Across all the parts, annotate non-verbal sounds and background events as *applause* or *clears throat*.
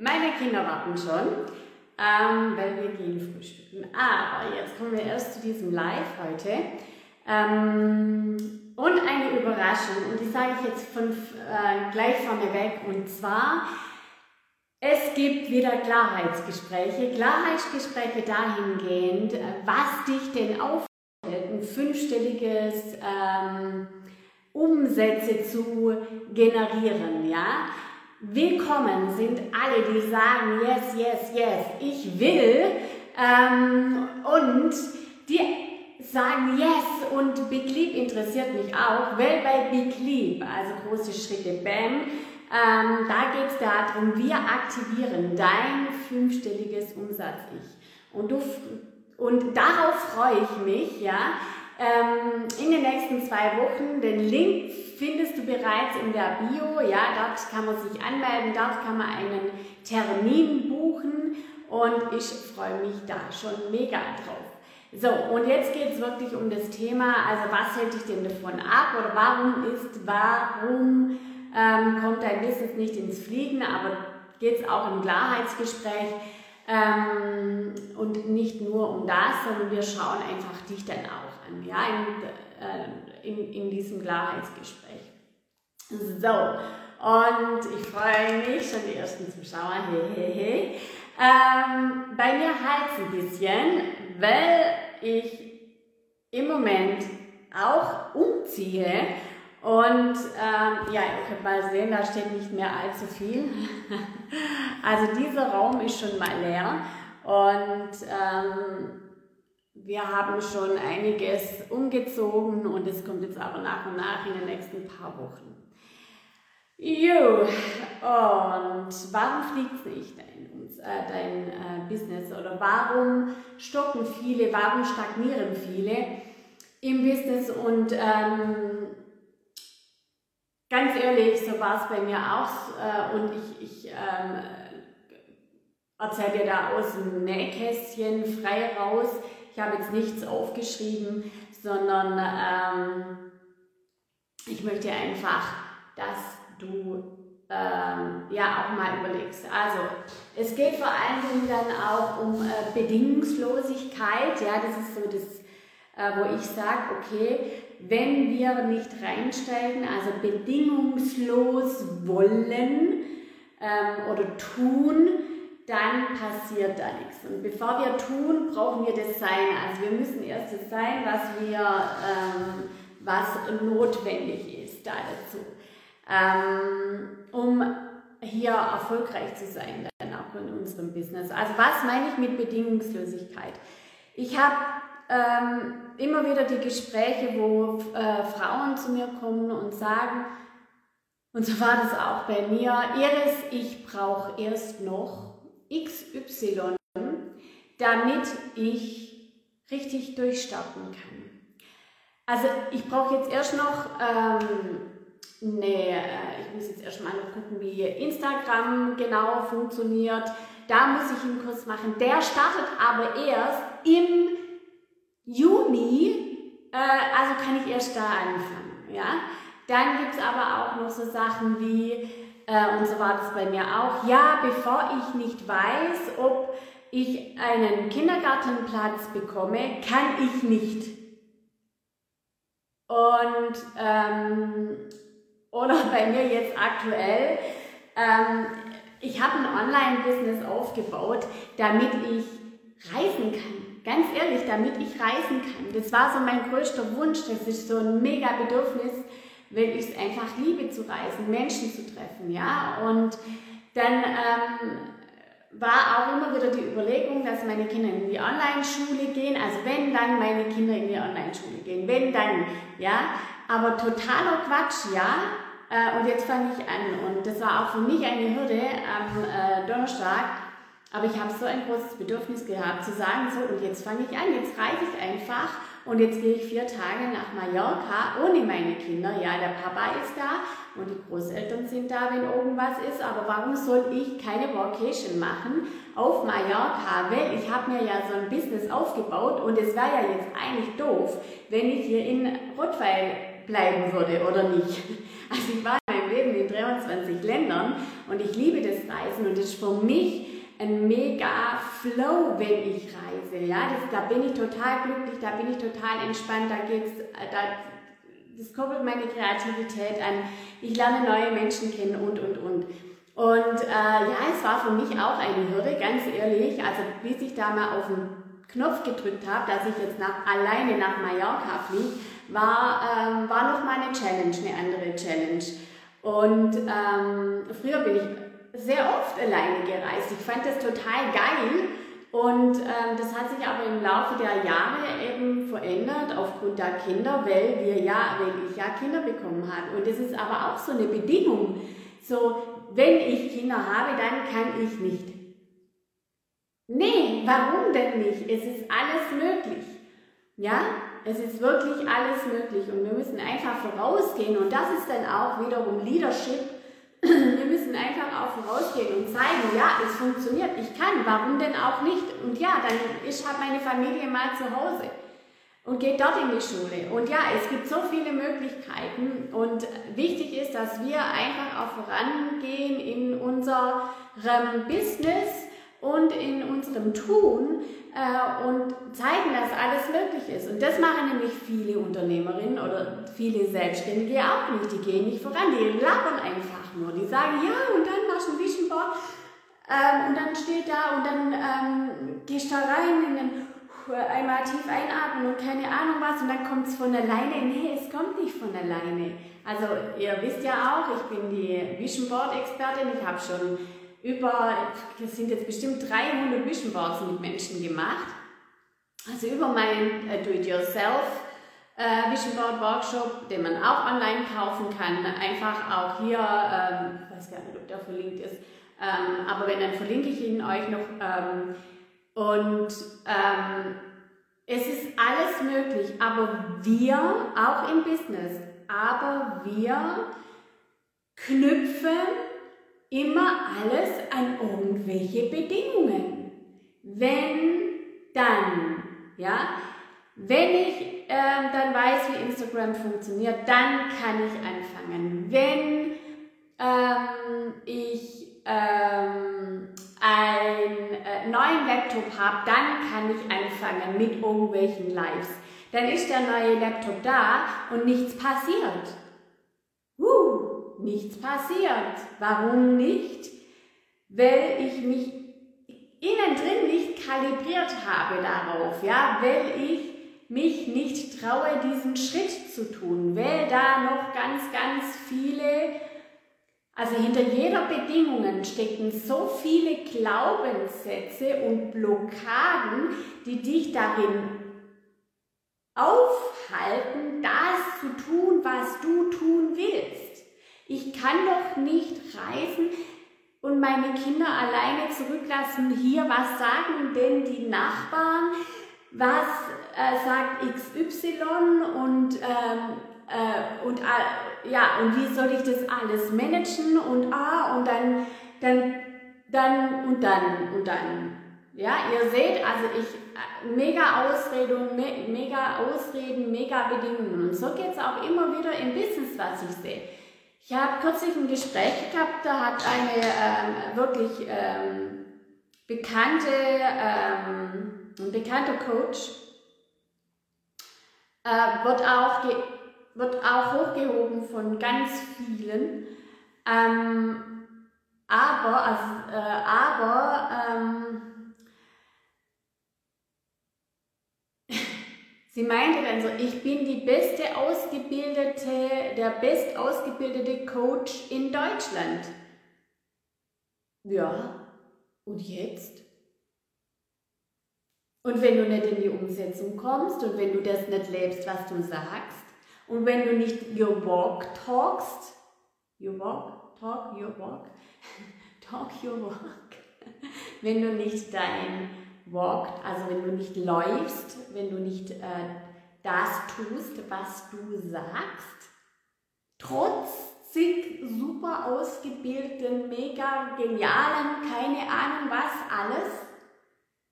Meine Kinder warten schon, ähm, weil wir gehen frühstücken. Aber jetzt kommen wir erst zu diesem Live heute. Ähm, und eine Überraschung, und die sage ich jetzt von, äh, gleich vorneweg, und zwar, es gibt wieder Klarheitsgespräche. Klarheitsgespräche dahingehend, was dich denn aufhält, ein fünfstelliges ähm, Umsätze zu generieren, ja. Willkommen sind alle, die sagen, yes, yes, yes, ich will. Ähm, und die sagen yes und Big Leap interessiert mich auch, weil bei Big Leap, also große Schritte, bam, ähm, da geht es darum, wir aktivieren dein fünfstelliges Umsatz-Ich. Und, und darauf freue ich mich, ja, ähm, in den nächsten zwei Wochen. Den Link findest du bereits in der Bio. Ja, dort kann man sich anmelden, dort kann man einen Termin buchen und ich freue mich da schon mega drauf. So, und jetzt geht es wirklich um das Thema, also was hält dich denn davon ab oder warum ist, warum ähm, kommt dein Business nicht ins Fliegen, aber geht es auch im Klarheitsgespräch ähm, und nicht nur um das, sondern wir schauen einfach dich dann auch an, ja, in, äh, in, in diesem Klarheitsgespräch. So, und ich freue mich, schon die ersten Zuschauer, hey, hey, hey. Ähm, bei mir halt ein bisschen, weil ich im Moment auch umziehe und ähm, ja, ihr könnt mal sehen, da steht nicht mehr allzu viel. *laughs* also dieser Raum ist schon mal leer und ähm, wir haben schon einiges umgezogen und es kommt jetzt aber nach und nach in den nächsten paar Wochen. Jo, und warum fliegt es nicht dein, äh, dein äh, Business oder warum stocken viele, warum stagnieren viele im Business und ähm, Ganz ehrlich, so war es bei mir auch äh, und ich, ich ähm, erzähle dir da aus dem Nähkästchen frei raus. Ich habe jetzt nichts aufgeschrieben, sondern ähm, ich möchte einfach, dass du ähm, ja auch mal überlegst. Also es geht vor allen Dingen dann auch um äh, Bedingungslosigkeit. Ja, das ist so das, äh, wo ich sage, okay, wenn wir nicht reinsteigen, also bedingungslos wollen ähm, oder tun, dann passiert da nichts. Und bevor wir tun, brauchen wir das Sein. Also wir müssen erst das sein, was wir, ähm, was notwendig ist da dazu, ähm, um hier erfolgreich zu sein, dann auch in unserem Business. Also was meine ich mit Bedingungslosigkeit? Ich habe ähm, immer wieder die Gespräche, wo äh, Frauen zu mir kommen und sagen, und so war das auch bei mir, Iris, ich brauche erst noch XY, damit ich richtig durchstarten kann. Also ich brauche jetzt erst noch, ähm, nee, ich muss jetzt erst mal noch gucken, wie Instagram genau funktioniert. Da muss ich einen Kurs machen. Der startet aber erst im Juni, äh, also kann ich erst da anfangen. Ja? Dann gibt es aber auch noch so Sachen wie, äh, und so war das bei mir auch, ja, bevor ich nicht weiß, ob ich einen Kindergartenplatz bekomme, kann ich nicht. Und, ähm, oder *laughs* bei mir jetzt aktuell, ähm, ich habe ein Online-Business aufgebaut, damit ich reisen kann. Ganz ehrlich, damit ich reisen kann. Das war so mein größter Wunsch. Das ist so ein mega Bedürfnis, weil ich es einfach liebe zu reisen, Menschen zu treffen, ja. Und dann ähm, war auch immer wieder die Überlegung, dass meine Kinder in die Online-Schule gehen. Also wenn dann meine Kinder in die Online-Schule gehen, wenn dann, ja. Aber totaler Quatsch, ja. Äh, und jetzt fange ich an. Und das war auch für mich eine Hürde am äh, Donnerstag aber ich habe so ein großes Bedürfnis gehabt zu sagen, so und jetzt fange ich an, jetzt reise ich einfach und jetzt gehe ich vier Tage nach Mallorca ohne meine Kinder. Ja, der Papa ist da und die Großeltern sind da, wenn irgendwas ist. Aber warum soll ich keine Vacation machen auf Mallorca? Weil ich habe mir ja so ein Business aufgebaut und es wäre ja jetzt eigentlich doof, wenn ich hier in Rottweil bleiben würde oder nicht. *laughs* Also ich war in meinem Leben in 23 Ländern und ich liebe das Reisen und das ist für mich ein mega Flow, wenn ich reise. Ja, das, da bin ich total glücklich, da bin ich total entspannt, da geht's, äh, da, das koppelt meine Kreativität an. Ich lerne neue Menschen kennen und und und. Und äh, ja, es war für mich auch eine Hürde, ganz ehrlich. Also bis ich da mal auf den Knopf gedrückt habe, dass ich jetzt nach, alleine nach Mallorca fliege, war, ähm, war noch mal eine Challenge, eine andere Challenge. Und ähm, früher bin ich sehr oft alleine gereist. Ich fand das total geil. Und ähm, das hat sich aber im Laufe der Jahre eben verändert aufgrund der Kinder, weil wir ja, weil ich ja Kinder bekommen habe. Und das ist aber auch so eine Bedingung. So, wenn ich Kinder habe, dann kann ich nicht. Nee, warum denn nicht? Es ist alles möglich. Ja, es ist wirklich alles möglich und wir müssen einfach vorausgehen und das ist dann auch wiederum Leadership. Wir müssen einfach auch vorausgehen und zeigen, ja, es funktioniert, ich kann, warum denn auch nicht? Und ja, dann ich habe meine Familie mal zu Hause und geht dort in die Schule. Und ja, es gibt so viele Möglichkeiten und wichtig ist, dass wir einfach auch vorangehen in unserem Business und in unserem Tun äh, und zeigen, dass alles möglich ist. Und das machen nämlich viele Unternehmerinnen oder viele Selbstständige auch nicht. Die gehen nicht voran, die labern einfach nur. Die sagen, ja, und dann machst du ein Vision Board ähm, und dann steht da und dann ähm, gehst da rein in den einmal tief einatmen und keine Ahnung was und dann kommt es von alleine. Nee, es kommt nicht von alleine. Also ihr wisst ja auch, ich bin die Vision Board Expertin. Ich habe schon über, das sind jetzt bestimmt 300 Vision Boards mit Menschen gemacht. Also über meinen äh, Do-it-yourself äh, Vision Board Workshop, den man auch online kaufen kann. Einfach auch hier, ähm, ich weiß gar nicht, ob der verlinkt ist, ähm, aber wenn, dann verlinke ich ihn euch noch. Ähm, und ähm, es ist alles möglich, aber wir, auch im Business, aber wir knüpfen immer alles an irgendwelche Bedingungen. Wenn, dann, ja. Wenn ich äh, dann weiß, wie Instagram funktioniert, dann kann ich anfangen. Wenn ähm, ich ähm, einen äh, neuen Laptop habe, dann kann ich anfangen mit irgendwelchen Lives. Dann ist der neue Laptop da und nichts passiert. Nichts passiert. Warum nicht? Weil ich mich innen drin nicht kalibriert habe darauf, ja, weil ich mich nicht traue, diesen Schritt zu tun, weil da noch ganz, ganz viele, also hinter jeder Bedingung stecken so viele Glaubenssätze und Blockaden, die dich darin aufhalten, das zu tun, was du tun willst. Ich kann doch nicht reisen und meine Kinder alleine zurücklassen. Hier, was sagen denn die Nachbarn? Was äh, sagt XY und, ähm, äh, und äh, ja, und wie soll ich das alles managen und ah, und dann, dann, dann und dann und dann. Ja, ihr seht, also ich, äh, mega Ausreden, me, mega Ausreden, mega Bedingungen. Und so geht es auch immer wieder im Business, was ich sehe. Ich habe kürzlich ein Gespräch gehabt, da hat eine ähm, wirklich ähm, bekannte, ähm, ein bekannter Coach, äh, wird, auch wird auch hochgehoben von ganz vielen. Ähm, aber, also, äh, aber ähm, Sie meinte dann so, ich bin die beste ausgebildete, der best ausgebildete Coach in Deutschland. Ja, und jetzt? Und wenn du nicht in die Umsetzung kommst und wenn du das nicht lebst, was du sagst, und wenn du nicht your walk talkst, your walk, talk, your walk, *laughs* talk your walk, *laughs* wenn du nicht dein walkt, also wenn du nicht läufst, wenn du nicht äh, das tust, was du sagst, trotz zig super ausgebildeten, mega genialen, keine Ahnung was alles,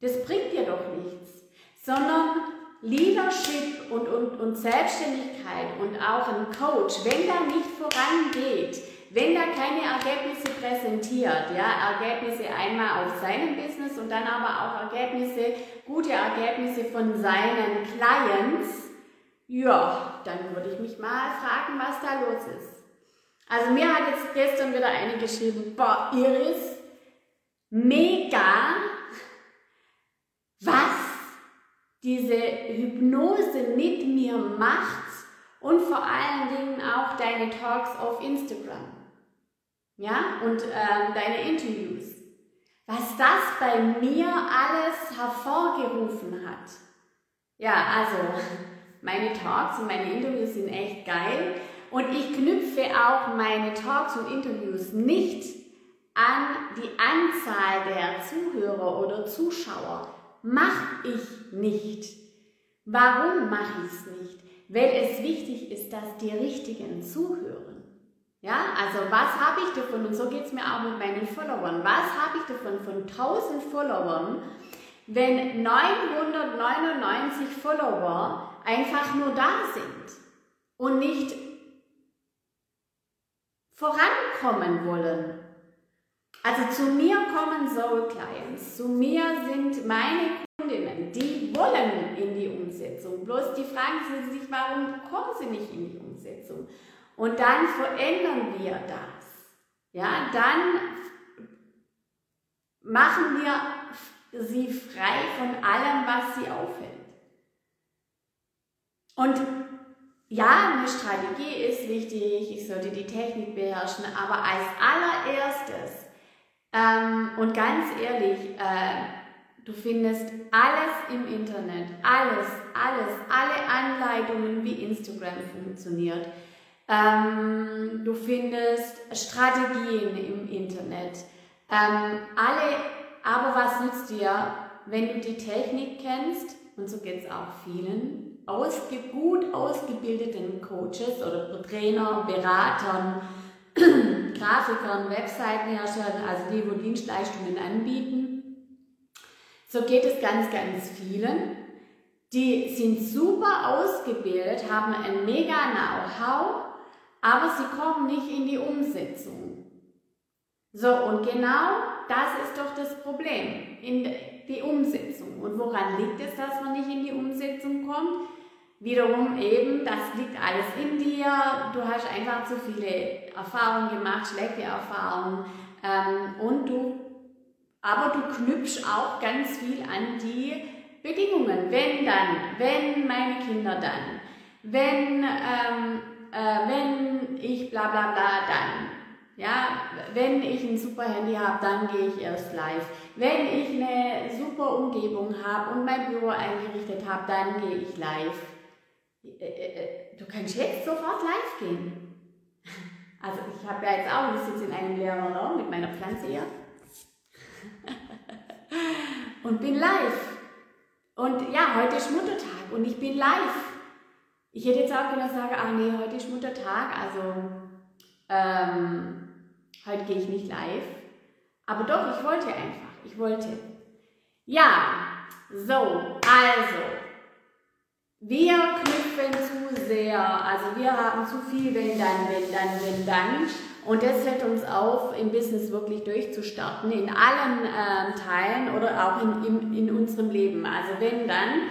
das bringt dir doch nichts, sondern Leadership und, und, und Selbstständigkeit und auch ein Coach, wenn der nicht vorangeht, Wenn er keine Ergebnisse präsentiert, ja, Ergebnisse einmal auf seinem Business und dann aber auch Ergebnisse, gute Ergebnisse von seinen Clients, ja, dann würde ich mich mal fragen, was da los ist. Also mir hat jetzt gestern wieder eine geschrieben, boah, Iris, mega, was diese Hypnose mit mir macht und vor allen Dingen auch deine Talks auf Instagram. Ja, und ähm, deine Interviews. Was das bei mir alles hervorgerufen hat. Ja, also meine Talks und meine Interviews sind echt geil. Und ich knüpfe auch meine Talks und Interviews nicht an die Anzahl der Zuhörer oder Zuschauer. Mach ich nicht. Warum mache ich es nicht? Weil es wichtig ist, dass die Richtigen zuhören. Ja, also was habe ich davon? Und so geht es mir auch mit meinen Followern. Was habe ich davon von 1000 Followern, wenn 999 Follower einfach nur da sind und nicht vorankommen wollen? Also zu mir kommen Soul Clients, zu mir sind meine Kundinnen, die wollen in die Umsetzung. Bloß die fragen sie sich, warum kommen sie nicht in die Umsetzung? Und dann verändern wir das. Ja, dann machen wir sie frei von allem, was sie aufhält. Und ja, eine Strategie ist wichtig, ich sollte die Technik beherrschen, aber als allererstes ähm, und ganz ehrlich, äh, du findest alles im Internet, alles, alles, alle Anleitungen, wie Instagram funktioniert. Ähm, du findest Strategien im Internet. Ähm, alle, aber was nützt dir, wenn du die Technik kennst, und so geht es auch vielen, ausge, gut ausgebildeten Coaches oder Trainer, Beratern, *clears throat* Grafikern, Webseitenherstellern, also die, wo Dienstleistungen anbieten. So geht es ganz, ganz vielen. Die sind super ausgebildet, haben ein mega Know-how, aber sie kommen nicht in die Umsetzung. So, und genau das ist doch das Problem, in die Umsetzung. Und woran liegt es, dass man nicht in die Umsetzung kommt? Wiederum eben, das liegt alles in dir. Du hast einfach zu viele Erfahrungen gemacht, schlechte Erfahrungen. Ähm, und du, aber du knüpfst auch ganz viel an die Bedingungen. Wenn dann, wenn meine Kinder dann, wenn, ähm, äh, wenn ich bla bla bla dann. Ja, wenn ich ein super Handy habe, dann gehe ich erst live. Wenn ich eine super Umgebung habe und mein Büro eingerichtet habe, dann gehe ich live. Äh, äh, äh, du kannst jetzt sofort live gehen. *laughs* Also ich habe ja jetzt auch, ich sitze in einem leeren Raum mit meiner Pflanze hier *laughs* und bin live. Und ja, heute ist Muttertag und ich bin live. Ich hätte jetzt auch können sagen, ah nee, heute ist Muttertag, also ähm, heute gehe ich nicht live. Aber doch, ich wollte einfach, ich wollte. Ja, so, also, wir knüpfen zu sehr, also wir haben zu viel, wenn dann, wenn dann, wenn dann. Und das hält uns auf, im Business wirklich durchzustarten, in allen äh, Teilen oder auch in, in, in unserem Leben. Also wenn dann,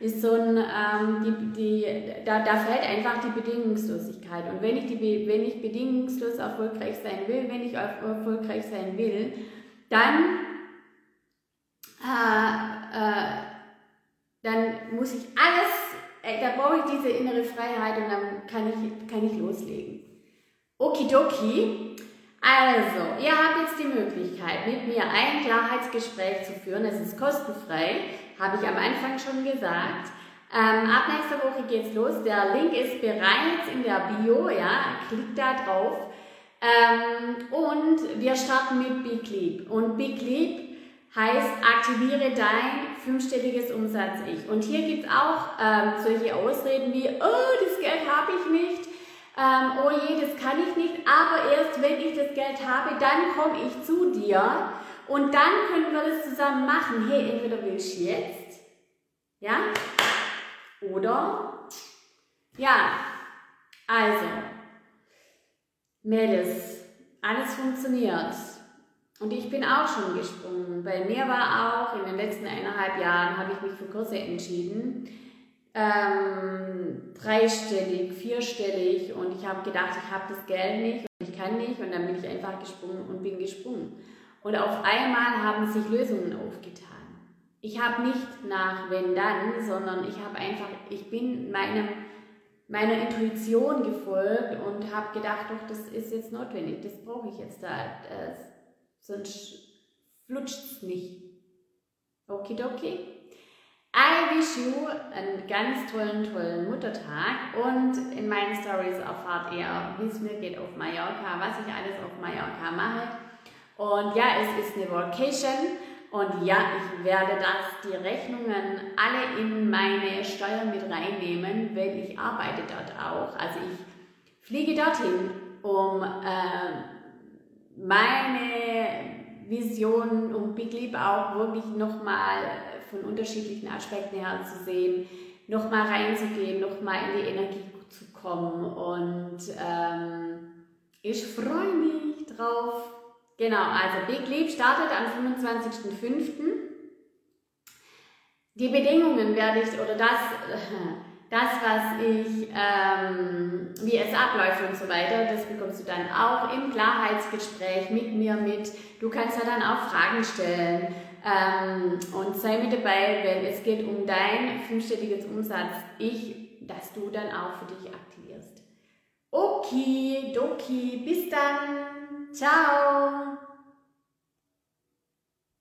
ist so ein, ähm, die, die, da, da fällt einfach die Bedingungslosigkeit. Und wenn ich, die, wenn ich bedingungslos erfolgreich sein will, wenn ich erfolgreich sein will, dann äh, äh, dann muss ich alles, äh, da brauche ich diese innere Freiheit und dann kann ich, kann ich loslegen. Okidoki. Also, ihr habt jetzt die Möglichkeit, mit mir ein Klarheitsgespräch zu führen. Es ist kostenfrei, habe ich am Anfang schon gesagt. Ähm, ab nächster Woche geht's los. Der Link ist bereits in der Bio, ja, klickt da drauf. Ähm, und wir starten mit Big Leap. Und Big Leap heißt, aktiviere dein fünfstelliges Umsatz-Ich. Und hier gibt es auch ähm, solche Ausreden wie, oh, das Geld habe ich nicht, ähm, oh je, das kann ich nicht, aber erst wenn ich das Geld habe, dann komme ich zu dir und dann können wir das zusammen machen. Hey, entweder willst du jetzt, ja, oder, ja, also, Mädels, alles funktioniert. Und ich bin auch schon gesprungen. Bei mir war auch in den letzten eineinhalb Jahren habe ich mich für Kurse entschieden. Ähm, dreistellig, vierstellig und ich habe gedacht, ich habe das Geld nicht und ich kann nicht und dann bin ich einfach gesprungen und bin gesprungen. Und auf einmal haben sich Lösungen aufgetan. Ich habe nicht nach wenn dann, sondern ich habe einfach, ich bin meinem, meiner Intuition gefolgt und habe gedacht, doch, das ist jetzt notwendig, das brauche ich jetzt da, das, sonst flutscht es nicht. Okidoki. I wish you einen ganz tollen, tollen Muttertag und in meinen Stories erfahrt ihr, wie es mir geht auf Mallorca, was ich alles auf Mallorca mache. Und ja, es ist eine Vacation und ja, ich werde das, die Rechnungen alle in meine Steuern mit reinnehmen, weil ich arbeite dort auch. Also ich fliege dorthin, um äh, meine Vision und Big Leap auch wirklich nochmal von unterschiedlichen Aspekten her zu sehen, nochmal reinzugehen, nochmal in die Energie zu kommen. Und ähm, ich freue mich drauf. Genau, also Big Leap startet am 25.05. Die Bedingungen werde ich, oder das, *laughs* das was ich, ähm, wie es abläuft und so weiter, das bekommst du dann auch im Klarheitsgespräch mit mir mit. Du kannst ja dann auch Fragen stellen ähm, und sei mit dabei, weil es geht um dein fünfstelliges Umsatz. Ich, dass du dann auch für dich aktivierst. Okay, Doki, bis dann. Ciao!